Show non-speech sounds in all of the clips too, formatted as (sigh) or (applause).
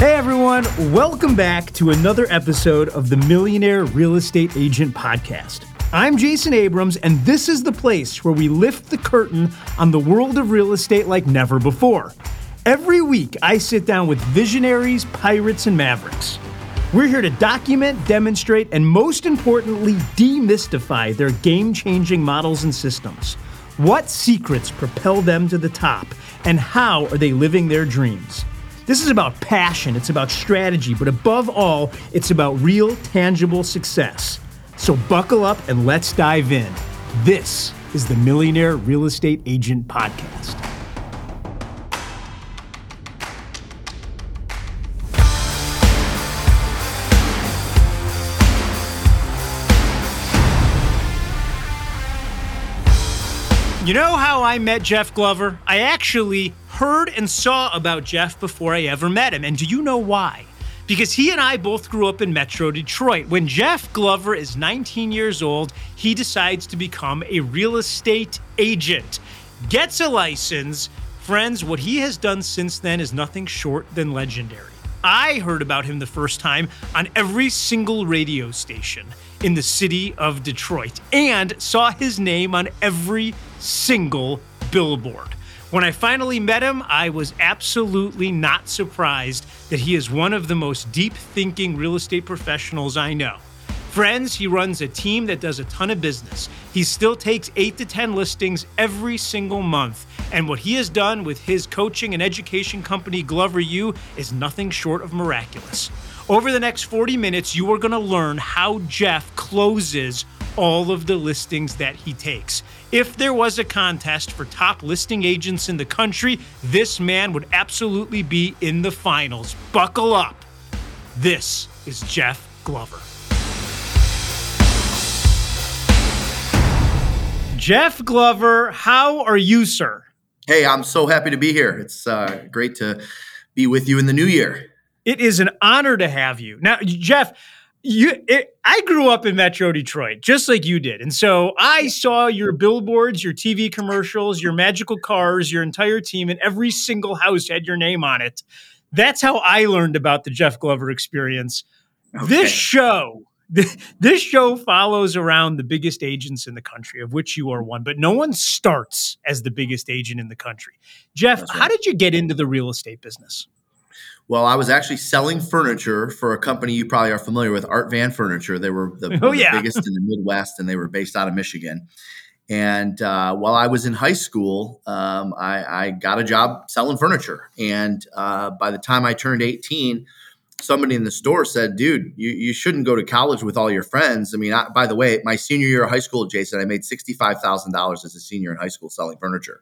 Hey everyone, welcome back to another episode of the Millionaire Real Estate Agent Podcast. I'm Jason Abrams, and this is the place where we lift the curtain on the world of real estate like never before. Every week, I sit down with visionaries, pirates, and mavericks. We're here to document, demonstrate, and most importantly, demystify their game changing models and systems. What secrets propel them to the top, and how are they living their dreams? This is about passion, it's about strategy, but above all, it's about real, tangible success. So buckle up and let's dive in. This is the Millionaire Real Estate Agent Podcast. You know how I met Jeff Glover? I actually heard and saw about Jeff before I ever met him. And do you know why? Because he and I both grew up in Metro Detroit. When Jeff Glover is 19 years old, he decides to become a real estate agent, gets a license. Friends, what he has done since then is nothing short than legendary. I heard about him the first time on every single radio station in the city of Detroit and saw his name on every single billboard. When I finally met him, I was absolutely not surprised that he is one of the most deep thinking real estate professionals I know. Friends, he runs a team that does a ton of business. He still takes 8 to 10 listings every single month. And what he has done with his coaching and education company, Glover U, is nothing short of miraculous. Over the next 40 minutes, you are going to learn how Jeff closes all of the listings that he takes. If there was a contest for top listing agents in the country, this man would absolutely be in the finals. Buckle up. This is Jeff Glover. Jeff Glover, how are you, sir? Hey, I'm so happy to be here. It's uh, great to be with you in the new year. It is an honor to have you. Now, Jeff, you it, I grew up in Metro Detroit just like you did. And so I saw your billboards, your TV commercials, your magical cars, your entire team and every single house had your name on it. That's how I learned about the Jeff Glover experience. Okay. This show this show follows around the biggest agents in the country, of which you are one, but no one starts as the biggest agent in the country. Jeff, right. how did you get into the real estate business? Well, I was actually selling furniture for a company you probably are familiar with, Art Van Furniture. They were the, (laughs) oh, yeah. the biggest in the Midwest, and they were based out of Michigan. And uh, while I was in high school, um, I, I, got a job selling furniture. And uh, by the time I turned 18, somebody in the store said, "Dude, you, you shouldn't go to college with all your friends." I mean, I, by the way, my senior year of high school, Jason, I made sixty five thousand dollars as a senior in high school selling furniture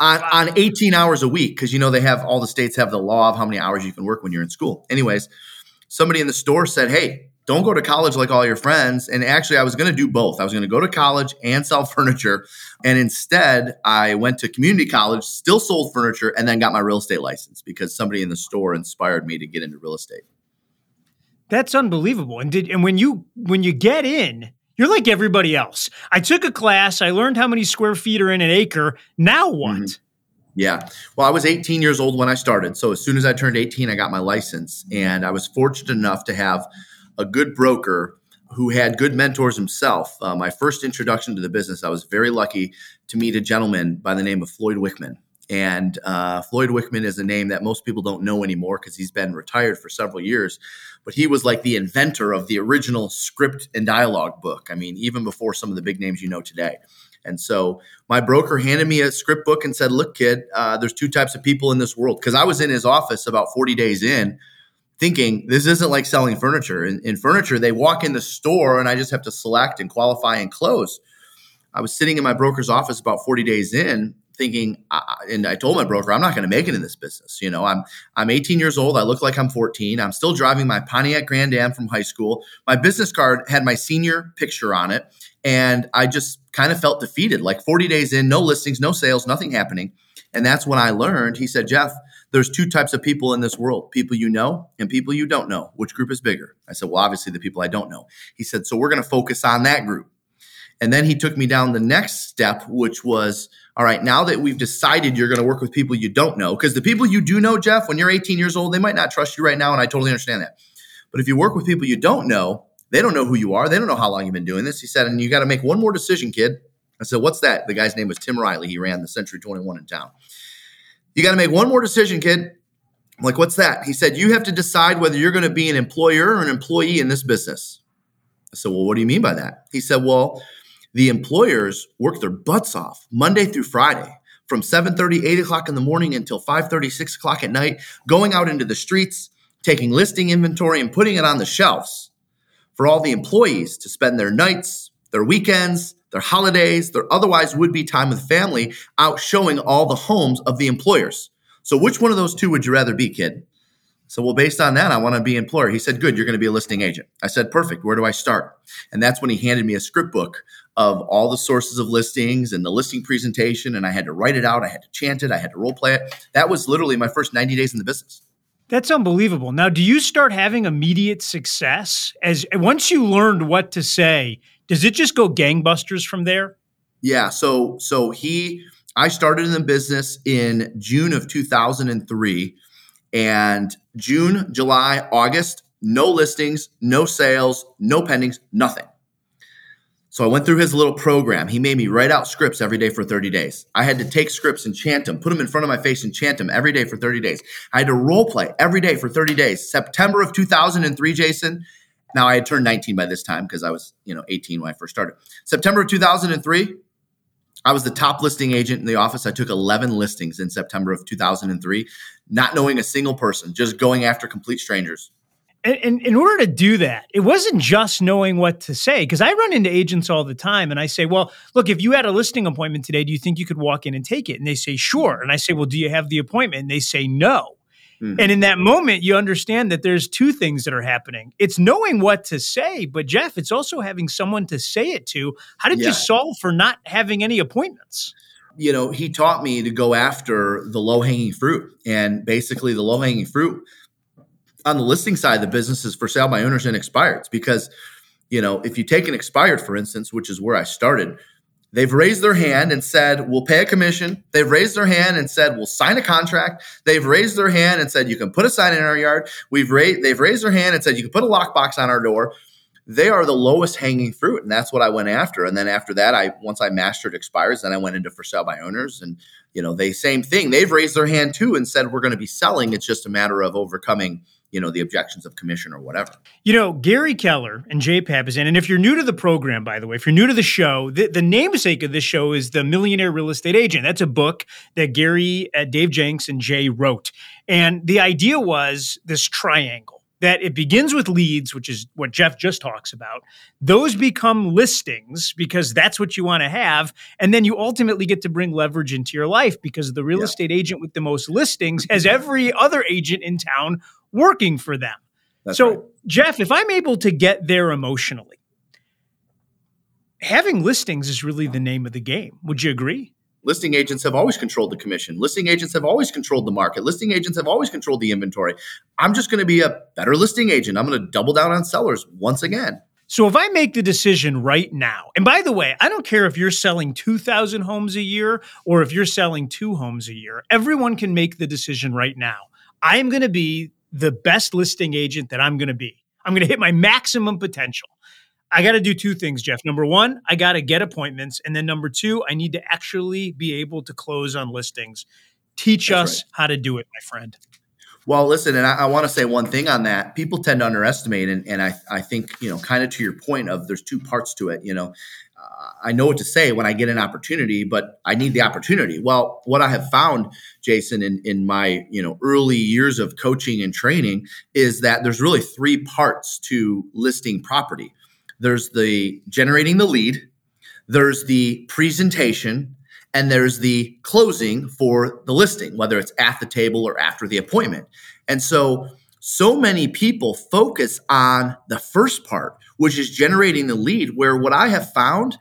on, on 18 hours a week because you know they have all the states have the law of how many hours you can work when you're in school. Anyways, somebody in the store said, "Hey, don't go to college like all your friends." And actually, I was going to do both. I was going to go to college and sell (laughs) furniture, and instead, I went to community college, still sold furniture, and then got my real estate license because somebody in the store inspired me to get into real estate. That's unbelievable. And did and when you when you get in, you're like everybody else. I took a class. I learned how many square feet are in an acre. Now what? Mm-hmm. Yeah. Well, I was 18 years old when I started. So as soon as I turned 18, I got my license. And I was fortunate enough to have a good broker who had good mentors himself. Uh, my first introduction to the business, I was very lucky to meet a gentleman by the name of Floyd Wickman. And uh, Floyd Wickman is a name that most people don't know anymore because he's been retired for several years. But he was like the inventor of the original script and dialogue book. I mean, even before some of the big names you know today. And so my broker handed me a script book and said, Look, kid, uh, there's two types of people in this world. Because I was in his office about 40 days in thinking this isn't like selling furniture. In, in furniture, they walk in the store and I just have to select and qualify and close. I was sitting in my broker's office about 40 days in thinking, and I told my broker, I'm not going to make it in this business. You know, I'm I'm 18 years old. I look like I'm 14. I'm still driving my Pontiac Grand Am from high school. My business card had my senior picture on it, and I just kind of felt defeated. Like 40 days in, no listings, no sales, nothing happening. And that's when I learned. He said, Jeff, there's two types of people in this world people you know and people you don't know. Which group is bigger? I said, Well, obviously the people I don't know. He said, So we're going to focus on that group. And then he took me down the next step, which was all right, now that we've decided you're going to work with people you don't know, because the people you do know, Jeff, when you're 18 years old, they might not trust you right now. And I totally understand that. But if you work with people you don't know, they don't know who you are. They don't know how long you've been doing this. He said, and you got to make one more decision, kid. I said, what's that? The guy's name was Tim Riley. He ran the Century 21 in town. You got to make one more decision, kid. I'm like, what's that? He said, you have to decide whether you're going to be an employer or an employee in this business. I said, well, what do you mean by that? He said, well, the employers work their butts off Monday through Friday from 7.30 8 o'clock in the morning until 5.30 6 o'clock at night going out into the streets taking listing inventory and putting it on the shelves for all the employees to spend their nights their weekends their holidays their otherwise would be time with family out showing all the homes of the employers. So which one of those two would you rather be kid so, well, based on that, I want to be employer. He said, good, you're going to be a listing agent. I said, perfect. Where do I start? And that's when he handed me a script book of all the sources of listings and the listing presentation. And I had to write it out. I had to chant it. I had to role play it. That was literally my first 90 days in the business. That's unbelievable. Now, do you start having immediate success as once you learned what to say? Does it just go gangbusters from there? Yeah. So, so he, I started in the business in June of 2003 and June, July, August, no listings, no sales, no pendings, nothing. So I went through his little program. He made me write out scripts every day for 30 days. I had to take scripts and chant them, put them in front of my face and chant them every day for 30 days. I had to role play every day for 30 days. September of 2003, Jason. Now I had turned 19 by this time because I was, you know, 18 when I first started. September of 2003, I was the top listing agent in the office. I took 11 listings in September of 2003, not knowing a single person, just going after complete strangers. And, and, in order to do that, it wasn't just knowing what to say. Because I run into agents all the time and I say, Well, look, if you had a listing appointment today, do you think you could walk in and take it? And they say, Sure. And I say, Well, do you have the appointment? And they say, No. Mm-hmm. And in that moment, you understand that there's two things that are happening. It's knowing what to say, but Jeff, it's also having someone to say it to. How did yeah. you solve for not having any appointments? You know, he taught me to go after the low hanging fruit. And basically, the low hanging fruit on the listing side, the business is for sale by owners and expireds. Because, you know, if you take an expired, for instance, which is where I started, They've raised their hand and said, we'll pay a commission. They've raised their hand and said, we'll sign a contract. They've raised their hand and said, you can put a sign in our yard. We've raised, they've raised their hand and said, you can put a lockbox on our door. They are the lowest hanging fruit. And that's what I went after. And then after that, I, once I mastered expires, then I went into for sale by owners and, you know, they same thing. They've raised their hand too and said, we're going to be selling. It's just a matter of overcoming you know the objections of commission or whatever. You know, Gary Keller and Jay Papasan. And if you're new to the program, by the way, if you're new to the show, the, the namesake of this show is the Millionaire Real Estate Agent. That's a book that Gary, uh, Dave Jenks, and Jay wrote. And the idea was this triangle that it begins with leads, which is what Jeff just talks about. Those become listings because that's what you want to have. And then you ultimately get to bring leverage into your life because the real yeah. estate agent with the most listings has every other agent in town working for them. That's so, right. Jeff, if I'm able to get there emotionally, having listings is really the name of the game. Would you agree? Listing agents have always controlled the commission. Listing agents have always controlled the market. Listing agents have always controlled the inventory. I'm just going to be a better listing agent. I'm going to double down on sellers once again. So if I make the decision right now, and by the way, I don't care if you're selling 2,000 homes a year or if you're selling two homes a year, everyone can make the decision right now. I am going to be the best listing agent that I'm going to be. I'm going to hit my maximum potential. I got to do two things, Jeff. Number one, I got to get appointments. And then number two, I need to actually be able to close on listings. Teach That's us right. how to do it, my friend. Well, listen, and I, I want to say one thing on that. People tend to underestimate, and, and I, I think, you know, kind of to your point of there's two parts to it. You know, uh, I know what to say when I get an opportunity, but I need the opportunity. Well, what I have found, Jason, in, in my you know early years of coaching and training, is that there's really three parts to listing property. There's the generating the lead, there's the presentation, and there's the closing for the listing, whether it's at the table or after the appointment. And so, so many people focus on the first part, which is generating the lead, where what I have found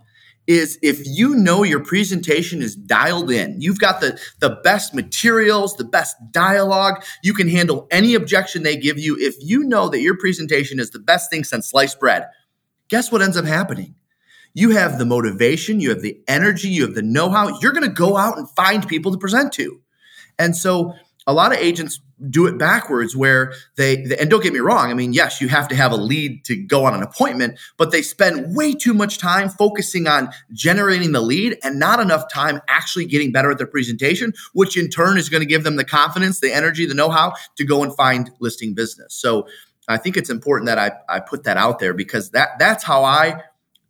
is if you know your presentation is dialed in, you've got the, the best materials, the best dialogue, you can handle any objection they give you. If you know that your presentation is the best thing since sliced bread, guess what ends up happening? you have the motivation, you have the energy, you have the know how. You're going to go out and find people to present to. And so a lot of agents do it backwards where they, and don't get me wrong i mean yes you have to have a lead to go on an appointment but they spend way too much time focusing on generating the lead and not enough time actually getting better at their presentation which in turn is going to give them the confidence the energy the know-how to go and find listing business so i think it's important that i, I put that out there because that that's how i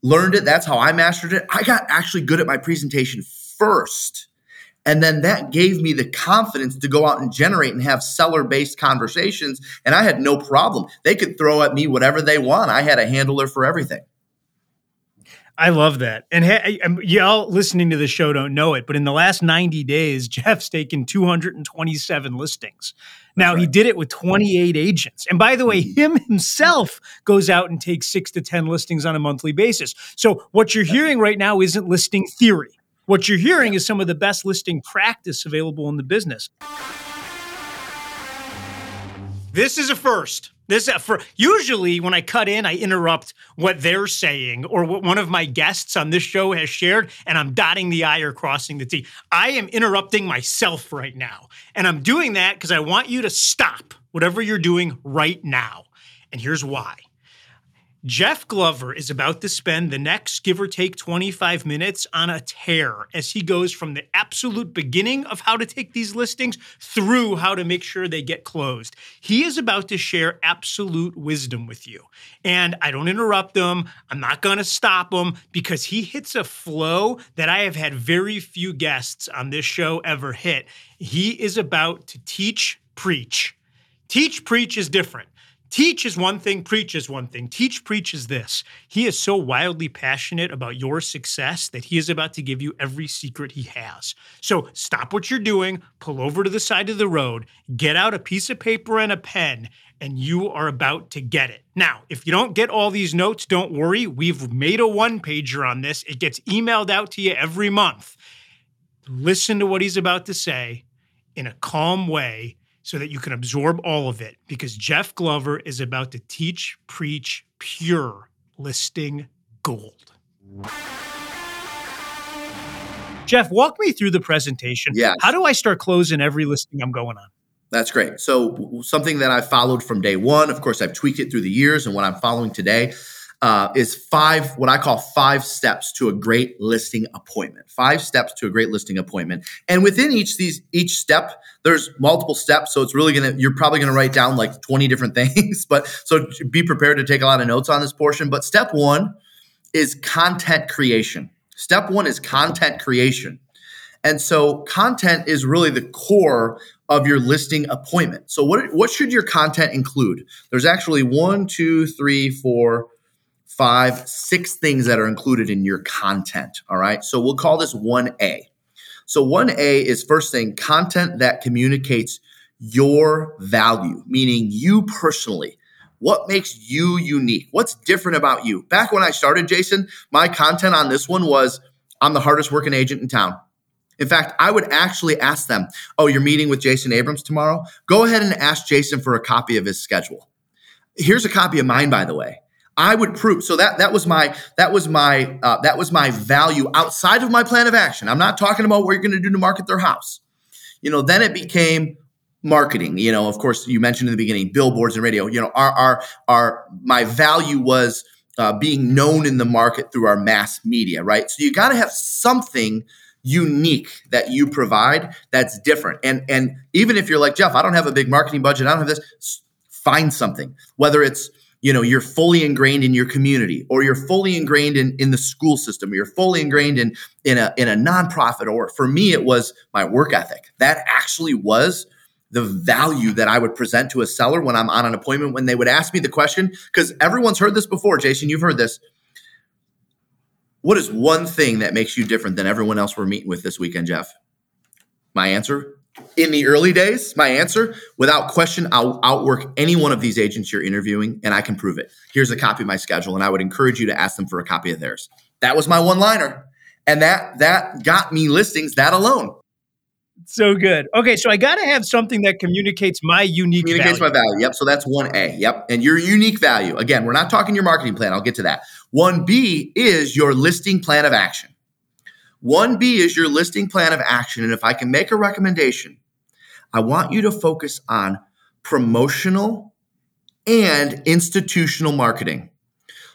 learned it that's how i mastered it i got actually good at my presentation first and then that gave me the confidence to go out and generate and have seller based conversations. And I had no problem. They could throw at me whatever they want. I had a handler for everything. I love that. And hey, y'all listening to the show don't know it, but in the last 90 days, (laughs) Jeff's taken 227 listings. Now, right. he did it with 28 agents. And by the way, mm-hmm. him himself goes out and takes six to 10 listings on a monthly basis. So, what you're hearing right now isn't listing theory. What you're hearing is some of the best listing practice available in the business. This is a first. This uh, for usually when I cut in, I interrupt what they're saying or what one of my guests on this show has shared, and I'm dotting the I or crossing the T. I am interrupting myself right now, and I'm doing that because I want you to stop whatever you're doing right now. And here's why. Jeff Glover is about to spend the next give or take 25 minutes on a tear as he goes from the absolute beginning of how to take these listings through how to make sure they get closed. He is about to share absolute wisdom with you. And I don't interrupt him. I'm not going to stop him because he hits a flow that I have had very few guests on this show ever hit. He is about to teach, preach. Teach, preach is different. Teach is one thing, preach is one thing. Teach, preach is this. He is so wildly passionate about your success that he is about to give you every secret he has. So stop what you're doing, pull over to the side of the road, get out a piece of paper and a pen, and you are about to get it. Now, if you don't get all these notes, don't worry. We've made a one pager on this, it gets emailed out to you every month. Listen to what he's about to say in a calm way so that you can absorb all of it because Jeff Glover is about to teach, preach pure listing gold. Jeff, walk me through the presentation. Yeah. How do I start closing every listing I'm going on? That's great. So, something that I followed from day one, of course, I've tweaked it through the years, and what I'm following today uh, is five, what I call five steps to a great listing appointment. Five steps to a great listing appointment. And within each these each step, there's multiple steps. So it's really gonna you're probably gonna write down like 20 different (laughs) things. But so be prepared to take a lot of notes on this portion. But step one is content creation. Step one is content creation. And so content is really the core of your listing appointment. So what, what should your content include? There's actually one, two, three, four, five, six things that are included in your content. All right. So we'll call this 1A. So 1A is first thing content that communicates your value, meaning you personally. What makes you unique? What's different about you? Back when I started, Jason, my content on this one was I'm the hardest working agent in town. In fact, I would actually ask them, Oh, you're meeting with Jason Abrams tomorrow? Go ahead and ask Jason for a copy of his schedule. Here's a copy of mine, by the way. I would prove. So that that was my that was my uh, that was my value outside of my plan of action. I'm not talking about what you're going to do to market their house. You know, then it became marketing. You know, of course, you mentioned in the beginning billboards and radio. You know, our our our my value was uh, being known in the market through our mass media, right? So you got to have something unique that you provide that's different. And and even if you're like Jeff, I don't have a big marketing budget. I don't have this. Find something, whether it's you know you're fully ingrained in your community or you're fully ingrained in, in the school system or you're fully ingrained in in a in a nonprofit or for me it was my work ethic. That actually was the value that I would present to a seller when I'm on an appointment when they would ask me the question because everyone's heard this before Jason you've heard this. What is one thing that makes you different than everyone else we're meeting with this weekend Jeff? My answer in the early days, my answer, without question, I'll outwork any one of these agents you're interviewing, and I can prove it. Here's a copy of my schedule, and I would encourage you to ask them for a copy of theirs. That was my one liner. And that that got me listings, that alone. So good. Okay, so I got to have something that communicates my unique communicates value. my value. Yep. So that's one A. Yep. And your unique value. Again, we're not talking your marketing plan. I'll get to that. One B is your listing plan of action. One B is your listing plan of action. And if I can make a recommendation, I want you to focus on promotional and institutional marketing.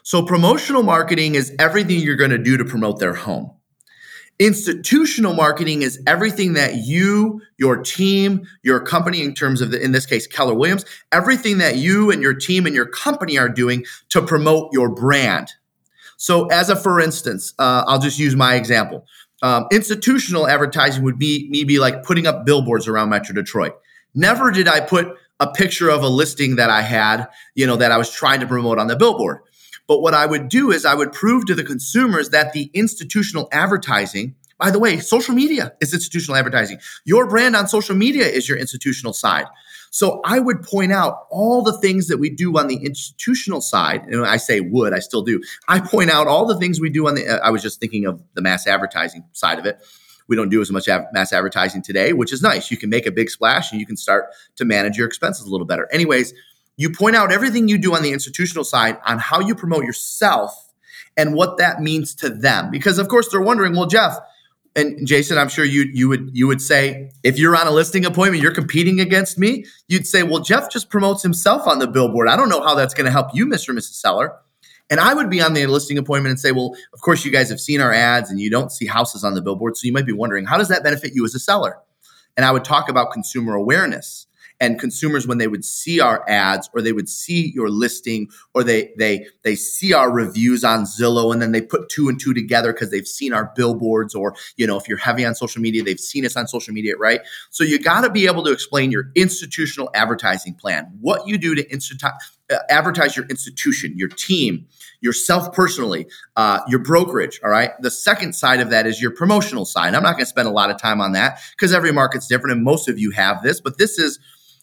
So, promotional marketing is everything you're going to do to promote their home. Institutional marketing is everything that you, your team, your company, in terms of, the, in this case, Keller Williams, everything that you and your team and your company are doing to promote your brand. So, as a for instance, uh, I'll just use my example. Um, institutional advertising would be me be like putting up billboards around Metro Detroit. Never did I put a picture of a listing that I had, you know, that I was trying to promote on the billboard. But what I would do is I would prove to the consumers that the institutional advertising, by the way, social media is institutional advertising. Your brand on social media is your institutional side. So I would point out all the things that we do on the institutional side. And I say would, I still do. I point out all the things we do on the, uh, I was just thinking of the mass advertising side of it. We don't do as much mass advertising today, which is nice. You can make a big splash and you can start to manage your expenses a little better. Anyways, you point out everything you do on the institutional side on how you promote yourself and what that means to them. Because of course they're wondering, well, Jeff and Jason, I'm sure you you would you would say if you're on a listing appointment, you're competing against me. You'd say, well, Jeff just promotes himself on the billboard. I don't know how that's going to help you, Mr. and Mrs. Seller. And I would be on the listing appointment and say, well, of course, you guys have seen our ads and you don't see houses on the billboard. So you might be wondering, how does that benefit you as a seller? And I would talk about consumer awareness and consumers when they would see our ads or they would see your listing or they they they see our reviews on Zillow and then they put two and two together because they've seen our billboards or you know if you're heavy on social media they've seen us on social media right? So you got to be able to explain your institutional advertising plan what you do to institu- advertise your institution your team yourself personally, uh, your brokerage. All right. The second side of that is your promotional side. I'm not going to spend a lot of time on that because every market's different and most of you have this, but this is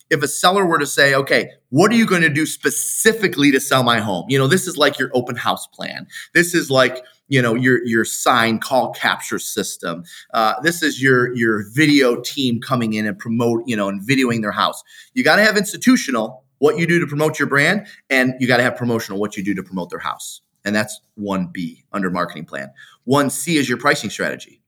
if a seller were to say, okay, what are you going to do specifically to sell my home? You know, this is like your open house plan. This is like, you know, your your sign call capture system. Uh, this is your your video team coming in and promote, you know, and videoing their house. You got to have institutional what you do to promote your brand, and you got to have promotional what you do to promote their house. And that's one B under marketing plan. One C is your pricing strategy.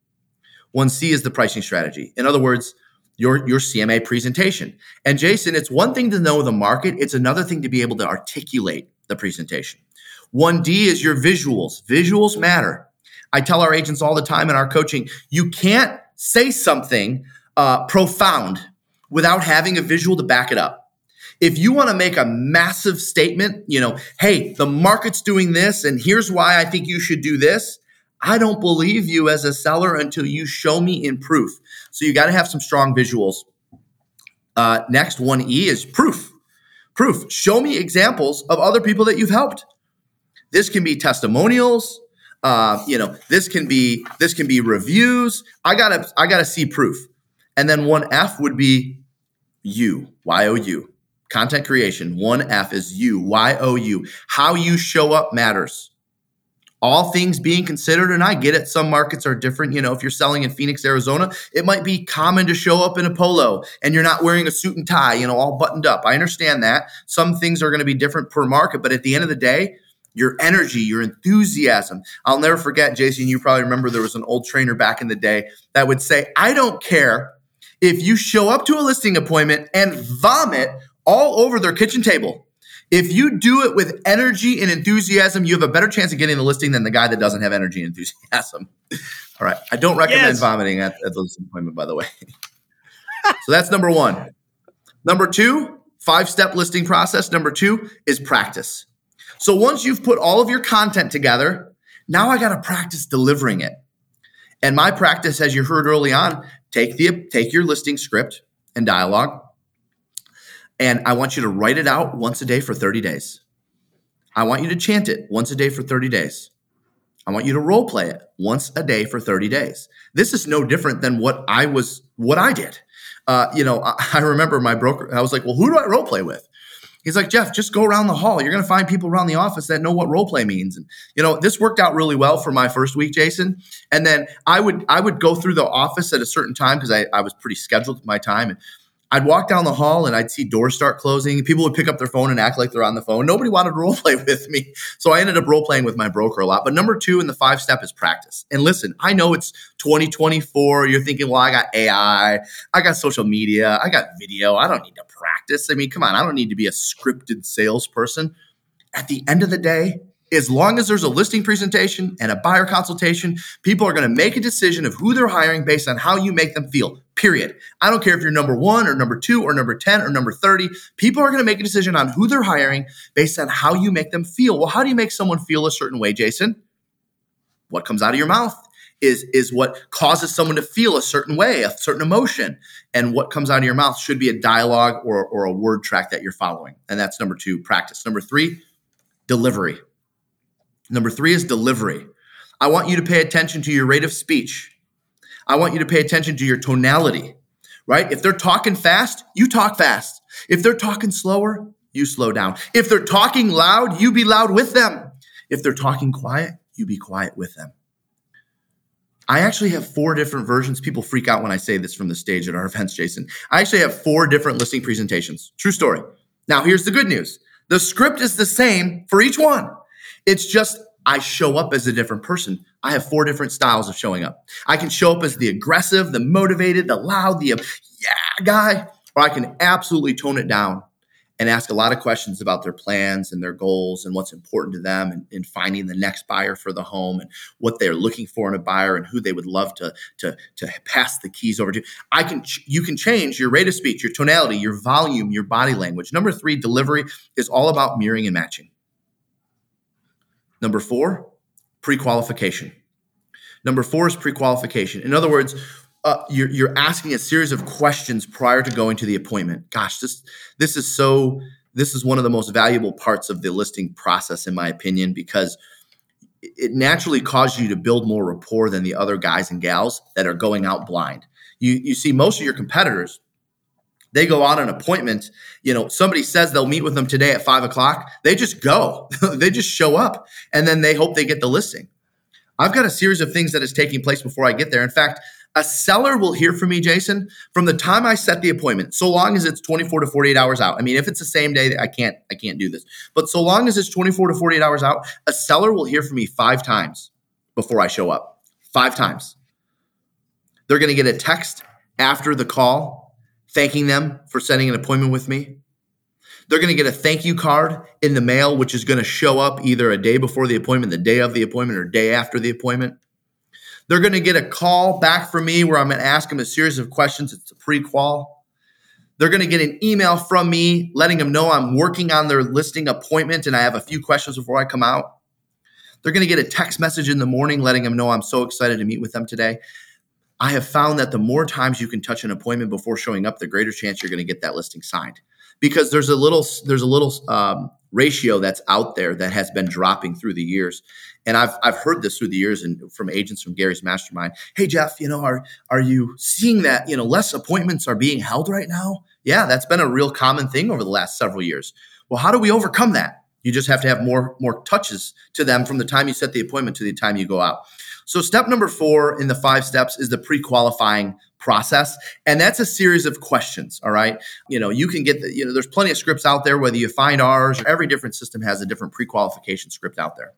One C is the pricing strategy. In other words, your your CMA presentation. And Jason, it's one thing to know the market, it's another thing to be able to articulate the presentation. 1D is your visuals. Visuals matter. I tell our agents all the time in our coaching, you can't say something uh, profound without having a visual to back it up. If you want to make a massive statement, you know, hey, the market's doing this, and here's why I think you should do this, I don't believe you as a seller until you show me in proof. So you got to have some strong visuals. Uh, next, 1E is proof. Proof. Show me examples of other people that you've helped. This can be testimonials. Uh, you know, this can be this can be reviews. I gotta I gotta see proof. And then one F would be you, Y O U, content creation. One F is you, Y O U. How you show up matters all things being considered, and I get it, some markets are different. You know, if you're selling in Phoenix, Arizona, it might be common to show up in a polo and you're not wearing a suit and tie, you know, all buttoned up. I understand that. Some things are going to be different per market, but at the end of the day, your energy, your enthusiasm. I'll never forget, Jason, you probably remember there was an old trainer back in the day that would say, I don't care if you show up to a listing appointment and vomit all over their kitchen table. If you do it with energy and enthusiasm, you have a better chance of getting the listing than the guy that doesn't have energy and enthusiasm. (laughs) All right. I don't recommend yes. vomiting at, at the listing appointment, by the way. so that's number one. Number two, five step listing process. Number two is practice. So once you've put all of your content together, now I got to practice delivering it. And my practice, as you heard early on, take the take your listing script and dialogue, and I want you to write it out once a day for 30 days. I want you to chant it once a day for 30 days. I want you to role play it once a day for 30 days. This is no different than what I was, what I did. Uh, you know, I, (laughs) I, remember my broker, I was like, well, who do I role play with? He's like, Jeff, just go around the hall. You're going to find people around the office that know what role play means. And you know, this worked out really well for my first week, Jason. And then I would I would go through the office at a certain time because I, I was pretty scheduled with my time. And I'd walk down the hall and I'd see doors start closing. People would pick up their phone and act like they're on the phone. Nobody wanted to (laughs) role play with me. So I ended up role playing with my broker a lot. But number two in the five step is practice. And listen, I know it's 2024. You're thinking, well, I got AI, I got social media, I got video. I don't need to practice. I mean, come on, I don't need to be a scripted salesperson. At the end of the day, as long as there's a listing presentation and a buyer consultation, people are going to make a decision of who they're hiring based on how you make them feel. Period. I don't care if you're number one or number two or number 10 or number 30. People are going to make a decision on who they're hiring based on how you make them feel. Well, how do you make someone feel a certain way, Jason? What comes out of your mouth is, is what causes someone to feel a certain way, a certain emotion. And what comes out of your mouth should be a dialogue or, or a word track that you're following. And that's number two, practice. Number three, delivery. Number three is delivery. I want you to pay attention to your rate of speech. I want you to pay attention to your tonality, right? If they're talking fast, you talk fast. If they're talking slower, you slow down. If they're talking loud, you be loud with them. If they're talking quiet, you be quiet with them. I actually have four different versions. People freak out when I say this from the stage at our (laughs) events, Jason. I actually have four different listing presentations. True story. Now, here's the good news the script is the same for each one. It's just I show up as a different person. I have four different styles of showing up. I can show up as the aggressive, the motivated, the loud, the yeah guy, or I can absolutely tone it down and ask a lot of questions about their plans and their goals and what's important to them and in finding the next buyer for the home and what they're looking for in a buyer and who they would love to, to, to pass the keys over to. I can you can change your rate of speech, your tonality, your volume, your body language. Number three, delivery is all about mirroring and matching. Number four, pre qualification. Number four is pre qualification. In other words, uh, you're, you're asking a series of questions prior to going to the appointment. Gosh, this this is so this is one of the most valuable parts of the listing process, in my opinion, because it naturally causes you to build more rapport than the other guys and gals that are going out blind. You you see most of your competitors they go on an appointment. You know, somebody says they'll meet with them today at five o'clock. They just go, (laughs) they just show up, and then they hope they get the listing. I've got a series of things that is taking place before I get there. In fact, a seller will hear from me, Jason, from the time I set the appointment, so long as it's 24 to 48 hours out. I mean, if it's the same day, I can't, I can't do this. But so long as it's 24 to 48 hours out, a seller will hear from me five times before I show up. Five times. They're going to get a text after the call thanking them for setting an appointment with me. They're going to get a thank you card in the mail, which is going to show up either a day before the appointment, the day of the appointment, or day after the appointment. They're going to get a call back from me where I'm going to ask them a series of questions. It's a pre qual. They're going to get an email from me letting them know I'm working on their listing appointment and I have a few questions before I come out. They're going to get a text message in the morning letting them know I'm so excited to meet with them today. I have found that the more times you can touch an appointment before showing up, the greater chance you're going to get that listing signed. Because there's a little there's a little um, ratio that's out there that has been dropping through the years, and I've I've heard this through the years and from agents from Gary's mastermind. Hey Jeff, you know are are you seeing that you know less appointments are being held right now? Yeah, that's been a real common thing over the last several years. Well, how do we overcome that? You just have to have more more touches to them from the time you set the appointment to the time you go out. So, step number four in the five steps is the pre qualifying process. And that's a series of questions. All right. You know, you can get the, you know, there's plenty of scripts out there, whether you find ours, every different system has a different pre qualification script out there.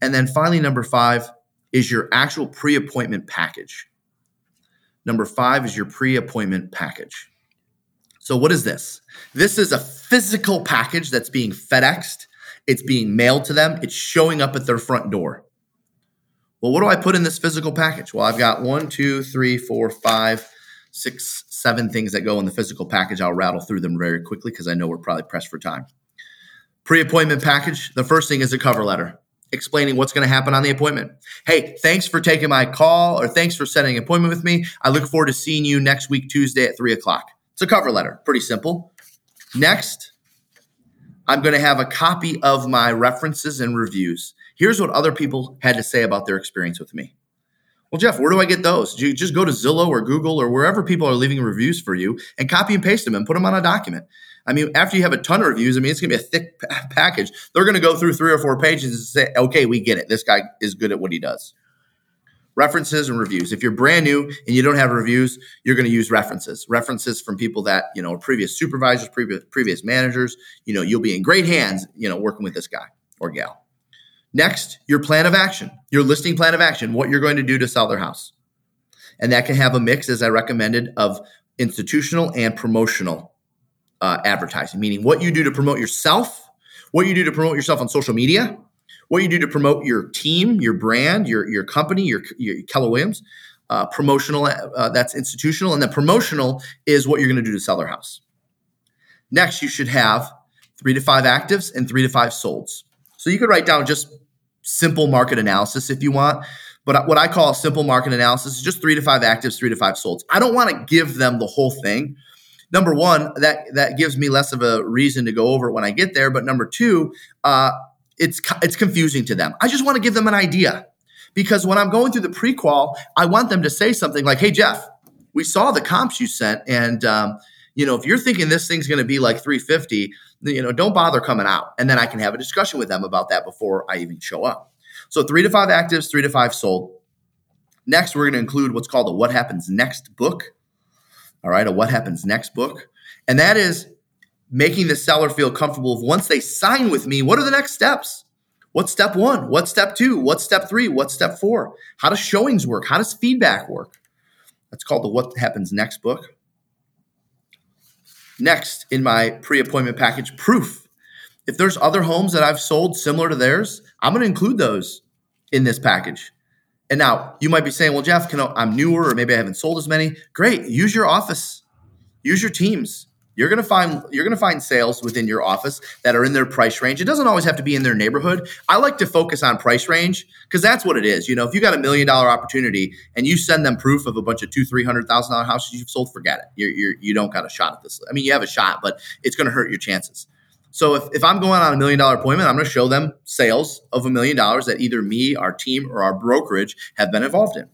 And then finally, number five is your actual pre appointment package. Number five is your pre appointment package. So, what is this? This is a physical package that's being FedExed, it's being mailed to them, it's showing up at their front door. Well, what do I put in this physical package? Well, I've got one, two, three, four, five, six, seven things that go in the physical package. I'll rattle through them very quickly because I know we're probably pressed for time. Pre appointment package the first thing is a cover letter explaining what's going to happen on the appointment. Hey, thanks for taking my call or thanks for setting an appointment with me. I look forward to seeing you next week, Tuesday at three o'clock. It's a cover letter, pretty simple. Next, I'm going to have a copy of my references and reviews. Here's what other people had to say about their experience with me. Well, Jeff, where do I get those? You just go to Zillow or Google or wherever people are leaving reviews for you and copy and paste them and put them on a document. I mean, after you have a ton of reviews, I mean, it's going to be a thick p- (laughs) package. They're going to go through three or four pages and say, okay, we get it. This guy is good at what he does. References and reviews. If you're brand new and you don't have reviews, you're going to use references. References from people that, you know, previous supervisors, previous, previous managers. You know, you'll be in great hands, you know, working with this guy or gal. Next, your plan of action, your listing plan of action, what you're going to do to sell their house. And that can have a mix, as I recommended, of institutional and promotional uh, advertising, meaning what you do to promote yourself, what you do to promote yourself on social media, what you do to promote your team, your brand, your, your company, your, your Keller Williams. Uh, promotional, uh, that's institutional. And then promotional is what you're going to do to sell their house. Next, you should have three to five actives and three to five solds. So you could write down just simple market analysis if you want. But what I call simple market analysis is just three to five actives, three to five solds. I don't want to give them the whole thing. Number one, that that gives me less of a reason to go over it when I get there. But number two, uh, it's it's confusing to them. I just want to give them an idea because when I'm going through the prequal, I want them to say something like, "Hey, Jeff, we saw the comps you sent, and um, you know if you're thinking this thing's going to be like 350, you know, don't bother coming out." And then I can have a discussion with them about that before I even show up. So three to five actives, three to five sold. Next, we're going to include what's called a What Happens Next book. All right, a What Happens Next book. And that is making the seller feel comfortable once they sign with me, what are the next steps? What's step one? What's step two? What's step three? What's step four? How does showings work? How does feedback work? That's called the What Happens Next book. Next, in my pre appointment package, proof. If there's other homes that I've sold similar to theirs, I'm going to include those in this package. And now you might be saying, well, Jeff, I, I'm newer or maybe I haven't sold as many. Great. Use your office, use your teams. You're gonna find you're gonna find sales within your office that are in their price range. It doesn't always have to be in their neighborhood. I like to focus on price range because that's what it is. You know, if you got a million dollar opportunity and you send them proof of a bunch of two three hundred thousand dollar houses you've sold, forget it. You're, you're you don't got a shot at this. I mean, you have a shot, but it's gonna hurt your chances. So if, if I'm going on a million dollar appointment, I'm going to show them sales of a million dollars that either me, our team, or our brokerage have been involved in.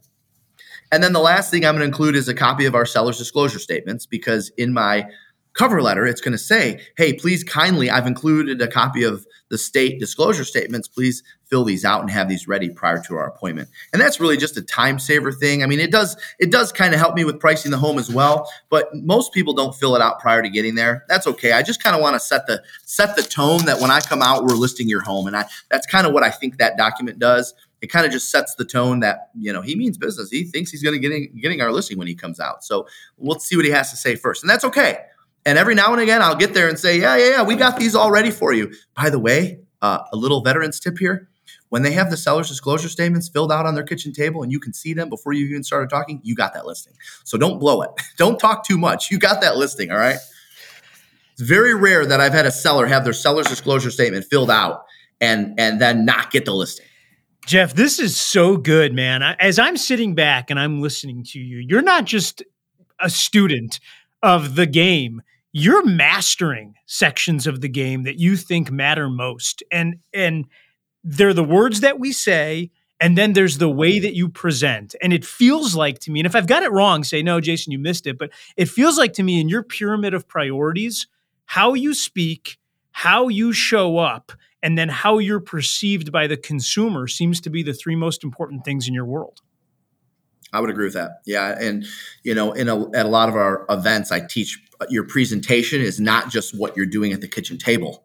And then the last thing I'm going to include is a copy of our seller's disclosure statements because in my cover letter, it's going to say, hey, please kindly, I've included a copy of the state disclosure statements. Please fill these out and have these ready prior to our appointment. And that's really just a time saver thing. I mean, it does it does kind of help me with pricing the home as well, but most people don't fill it out prior to getting there. That's okay. I just kind of want to set the set the tone that when I come out, we're listing your home. And I that's kind of what I think that document does. It kind of just sets the tone that you know he means business. He thinks he's going to getting getting our listing when he comes out. So let's see what he has to say first, and that's okay. And every now and again, I'll get there and say, yeah, yeah, yeah, we got these all ready for you. By the way, uh, a little veterans tip here. When they have the seller's disclosure statements filled out on their kitchen table and you can see them before you even started talking, you got that listing. So don't blow it. (laughs) Don't talk too much. You got that listing, all right? It's very rare that I've had a seller have their seller's disclosure statement filled out and and then not get the listing. Jeff, this is so good, man. As I'm sitting back and I'm listening to you, you're not just a student of the game you're mastering sections of the game that you think matter most. And and they're the words that we say and then there's the way that you present. And it feels like to me and if i've got it wrong say no jason you missed it but it feels like to me in your pyramid of priorities how you speak how you show up and then how you're perceived by the consumer seems to be the three most important things in your world I would agree with that. Yeah, and you know, in a, at a lot of our events, I teach your presentation is not just what you're doing at the kitchen table.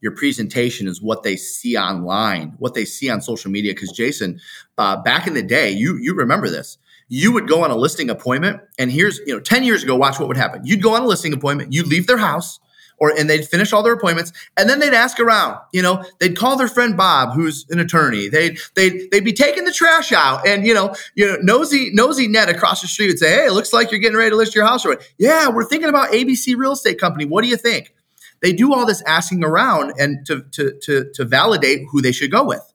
Your presentation is what they see online, what they see on social media. Because Jason, uh, back in the day, you you remember this. You would go on a listing appointment, and here's you know, ten years ago, watch what would happen. You'd go on a listing appointment, you'd leave their house, or and they'd finish all their appointments and then they'd ask around you know they'd call their friend bob who's an attorney they'd they'd, they'd be taking the trash out and you know you know nosy nosy ned across the street would say hey it looks like you're getting ready to list your house or yeah we're thinking about abc real estate company what do you think they do all this asking around and to to to, to validate who they should go with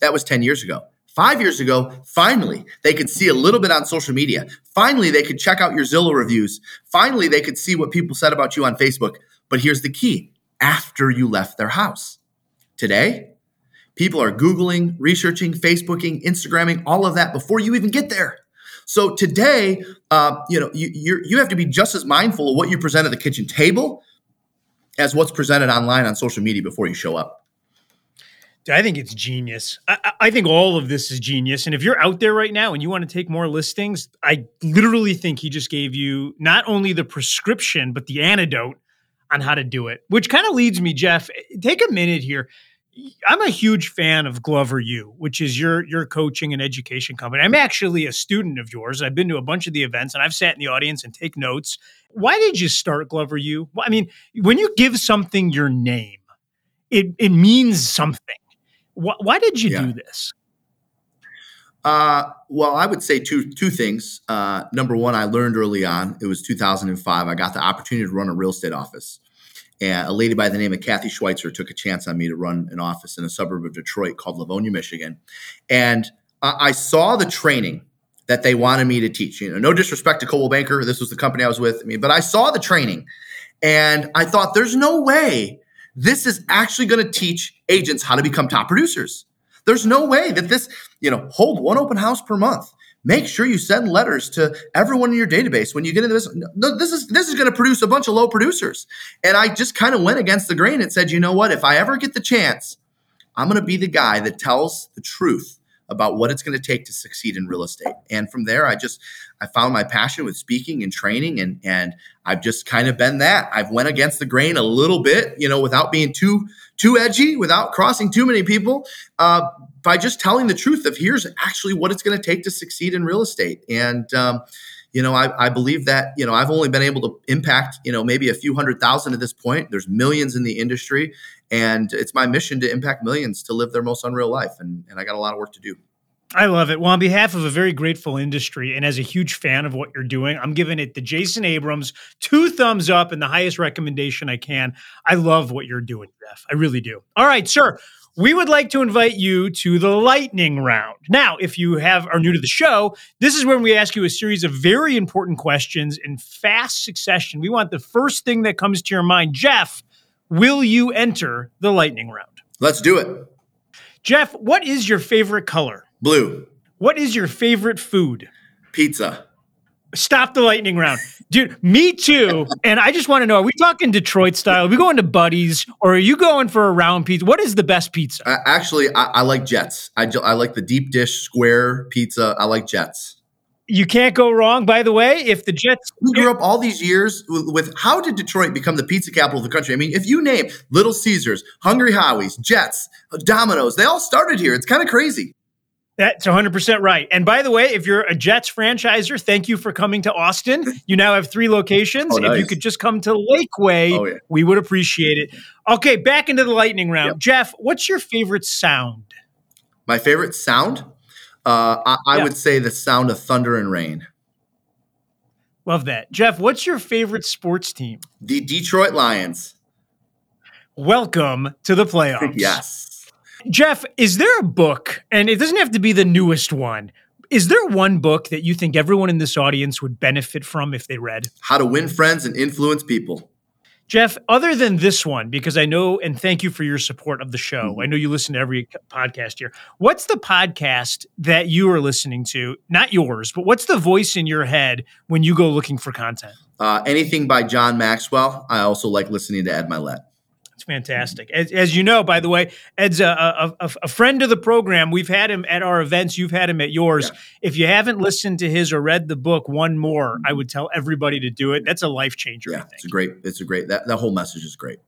that was 10 years ago Five years ago, finally, they could see a little bit on social media. Finally, they could check out your Zillow reviews. Finally, they could see what people said about you on Facebook. But here's the key after you left their house. Today, People are Googling, researching, Facebooking, Instagramming, all of that before you even get there. So today, uh, you know, you you have to be just as mindful of what you present at the kitchen table as what's presented online on social media before you show up. I think it's genius. I, I, think all of this is genius. And if you're out there right now and you want to take more listings, I literally think he just gave you not only the prescription, but the antidote on how to do it, which kind of leads me, Jeff. Take a minute here. I'm a huge fan of Glover U, which is your your coaching and education company. I'm actually a student of yours. I've been to a bunch of the events and I've sat in the audience and take notes. Why did you start Glover U? Well, I mean, when you give something your name, it it means something. Why, why did you yeah. do this? Uh, well, I would say two two things. Uh, number one, I learned early on. It was 2005. I got the opportunity to run a real estate office. And a lady by the name of Kathy Schweitzer took a chance on me to run an office in a suburb of Detroit called Livonia, Michigan. And I, I saw the training that they wanted me to teach. You know, no disrespect to Coldwell Banker, this was the company I was with. I mean, but I saw the training, and I thought, there's no way this is actually going to teach agents how to become top producers. There's no way that this, you know, hold one open house per month make sure you send letters to everyone in your database when you get into this. No, this is this is going to produce a bunch of low producers. And I just kind of went against the grain and said, you know what? If I ever get the chance, I'm going to be the guy that tells the truth about what it's going to take to succeed in real estate. And from there, I just I found my passion with speaking and training, and and I've just kind of been that. I've went against the grain a little bit, you know, without being too too edgy, without crossing too many people. Uh, by just telling the truth of here's actually what it's going to take to succeed in real estate. And, um, you know, I, I, believe that, you know, I've only been able to impact, you know, maybe a few hundred thousand at this point. There's millions in the industry. And it's my mission to impact millions to live their most unreal life. And, and I got a lot of work to do. I love it. Well, on behalf of a very grateful industry and as a huge fan of what you're doing, I'm giving it the Jason Abrams two thumbs up and the highest recommendation I can. I love what you're doing, Jeff. I really do. All right, sir we would like to invite you to the lightning round. Now, if you have are new to the show, this is when we ask you a series of very important questions in fast succession. We want the first thing that comes to your mind. Jeff, will you enter the lightning round? Let's do it. Jeff, what is your favorite color? Blue. What is your favorite food? Pizza. Stop the lightning round. Dude, me too. (laughs) And I just want to know: Are we talking Detroit style? Are we going to Buddy's, or are you going for a round pizza? What is the best pizza? Uh, actually, I, I, like Jets. I, I like the deep dish square pizza. I like Jets. You can't go wrong. By the way, if the Jets, we grew up all these years with, with, how did Detroit become the pizza capital of the country? I mean, if you name Little Caesars, Hungry Howie's, Jets, Domino's, they all started here. It's kind of crazy. That's 100% right. And by the way, if you're a Jets franchiser, thank you for coming to Austin. (laughs) You now have three locations. Oh, nice. If you could just come to Lakeway, oh, yeah. we would appreciate it. Okay, back into the lightning round. Yep. Jeff, what's your favorite sound? My favorite sound? Uh, I, I would say the sound of thunder and rain. Love that. Jeff, what's your favorite sports team? The Detroit Lions. Welcome to the playoffs. (laughs) yes. Jeff, is there a book, and it doesn't have to be the newest one, is there one book that you think everyone in this audience would benefit from if they read? How to Win Friends and Influence People. Jeff, other than this one, because I know and thank you for your support of the show. Mm-hmm. I know you listen to every podcast here. What's the podcast that you are listening to? Not yours, but what's the voice in your head when you go looking for content? Uh, anything by John Maxwell. I also like listening to Ed Mylett. Fantastic. As, as, you know, by the way, Ed's a, a, a, friend of the program. We've had him at our events. You've had him at yours. Yeah. If you haven't listened to his or read the book, one more, I would tell everybody to do it. That's a life changer. Yeah, it's a great. It's a great. That that whole message is great.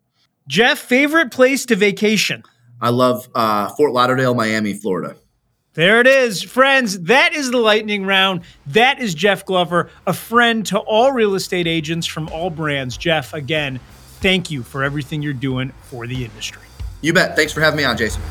Jeff, favorite place to vacation? I love uh, Fort Lauderdale, Miami, Florida. There it is, friends. That is the lightning round. That is Jeff Glover, a friend to all real estate agents from all brands. Jeff, again, thank you for everything you're doing for the industry. You bet. Thanks for having me on, Jason.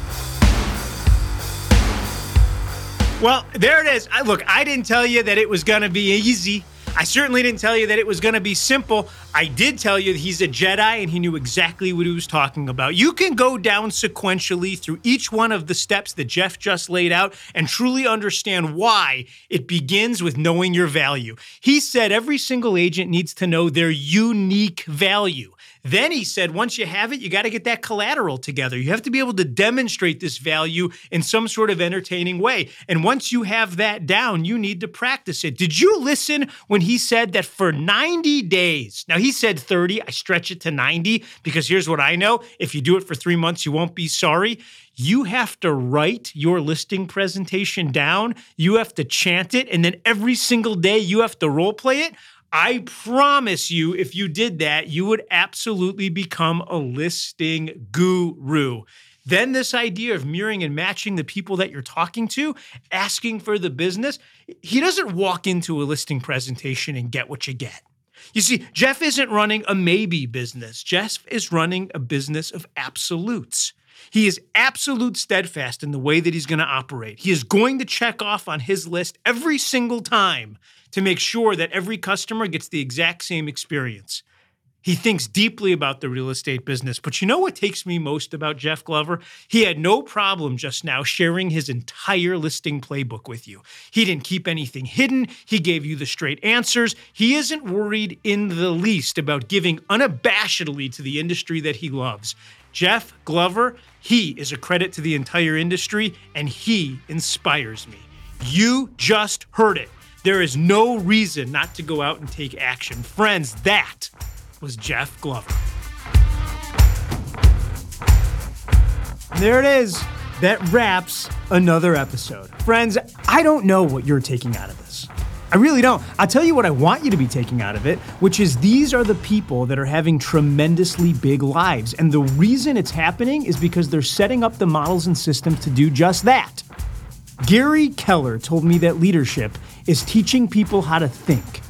Well, there it is. I, look, I didn't tell you that it was going to be easy. I certainly didn't tell you that it was going to be simple. I did tell you he's a Jedi and he knew exactly what he was talking about. You can go down sequentially through each one of the steps that Jeff just laid out and truly understand why it begins with knowing your value. He said every single agent needs to know their unique value. Then he said, once you have it, you got to get that collateral together. You have to be able to demonstrate this value in some sort of entertaining way. And once you have that down, you need to practice it. Did you listen when he said that for 90 days? Now, he said 30. I stretch it to 90 because here's what I know if you do it for three months, you won't be sorry. You have to write your listing presentation down. You have to chant it. And then every single day, you have to role play it. I promise you, if you did that, you would absolutely become a listing guru. Then, this idea of mirroring and matching the people that you're talking to, asking for the business, he doesn't walk into a listing presentation and get what you get. You see, Jeff isn't running a maybe business, Jeff is running a business of absolutes. He is absolute steadfast in the way that he's going to operate. He is going to check off on his list every single time to make sure that every customer gets the exact same experience. He thinks deeply about the real estate business. But you know what takes me most about Jeff Glover? He had no problem just now sharing his entire listing playbook with you. He didn't keep anything hidden, he gave you the straight answers. He isn't worried in the least about giving unabashedly to the industry that he loves. Jeff Glover, he is a credit to the entire industry and he inspires me. You just heard it. There is no reason not to go out and take action. Friends, that was Jeff Glover. There it is. That wraps another episode. Friends, I don't know what you're taking out of this. I really don't. I'll tell you what I want you to be taking out of it, which is these are the people that are having tremendously big lives. And the reason it's happening is because they're setting up the models and systems to do just that. Gary Keller told me that leadership is teaching people how to think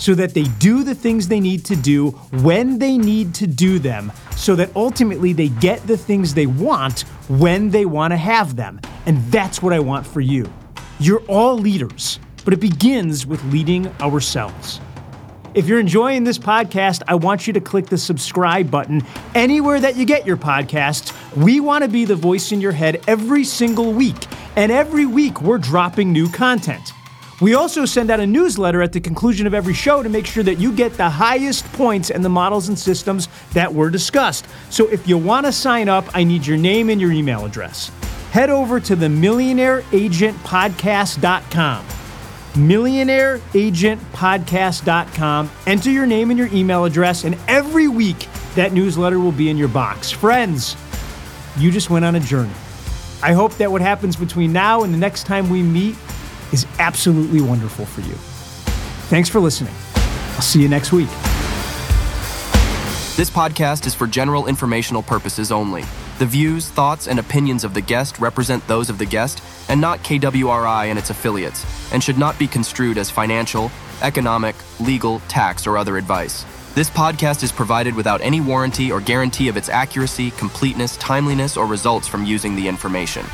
so that they do the things they need to do when they need to do them, so that ultimately they get the things they want when they want to have them. And that's what I want for you. You're all leaders, but it begins with leading ourselves. If you're enjoying this podcast, I want you to click the subscribe button anywhere that you get your podcasts. We want to be the voice in your head every single week, and every week we're dropping new content. We also send out a newsletter at the conclusion of every show to make sure that you get the highest points and the models and systems that were discussed. So if you want to sign up, I need your name and your email address. Head over to the millionaireagentpodcast.com. Millionaireagentpodcast.com. Enter your name and your email address, and every week that newsletter will be in your box. Friends, you just went on a journey. I hope that what happens between now and the next time we meet is absolutely wonderful for you. Thanks for listening. I'll see you next week. This podcast is for general informational purposes only. The views, thoughts, and opinions of the guest represent those of the guest and not KWRI and its affiliates, and should not be construed as financial, economic, legal, tax, or other advice. This podcast is provided without any warranty or guarantee of its accuracy, completeness, timeliness, or results from using the information.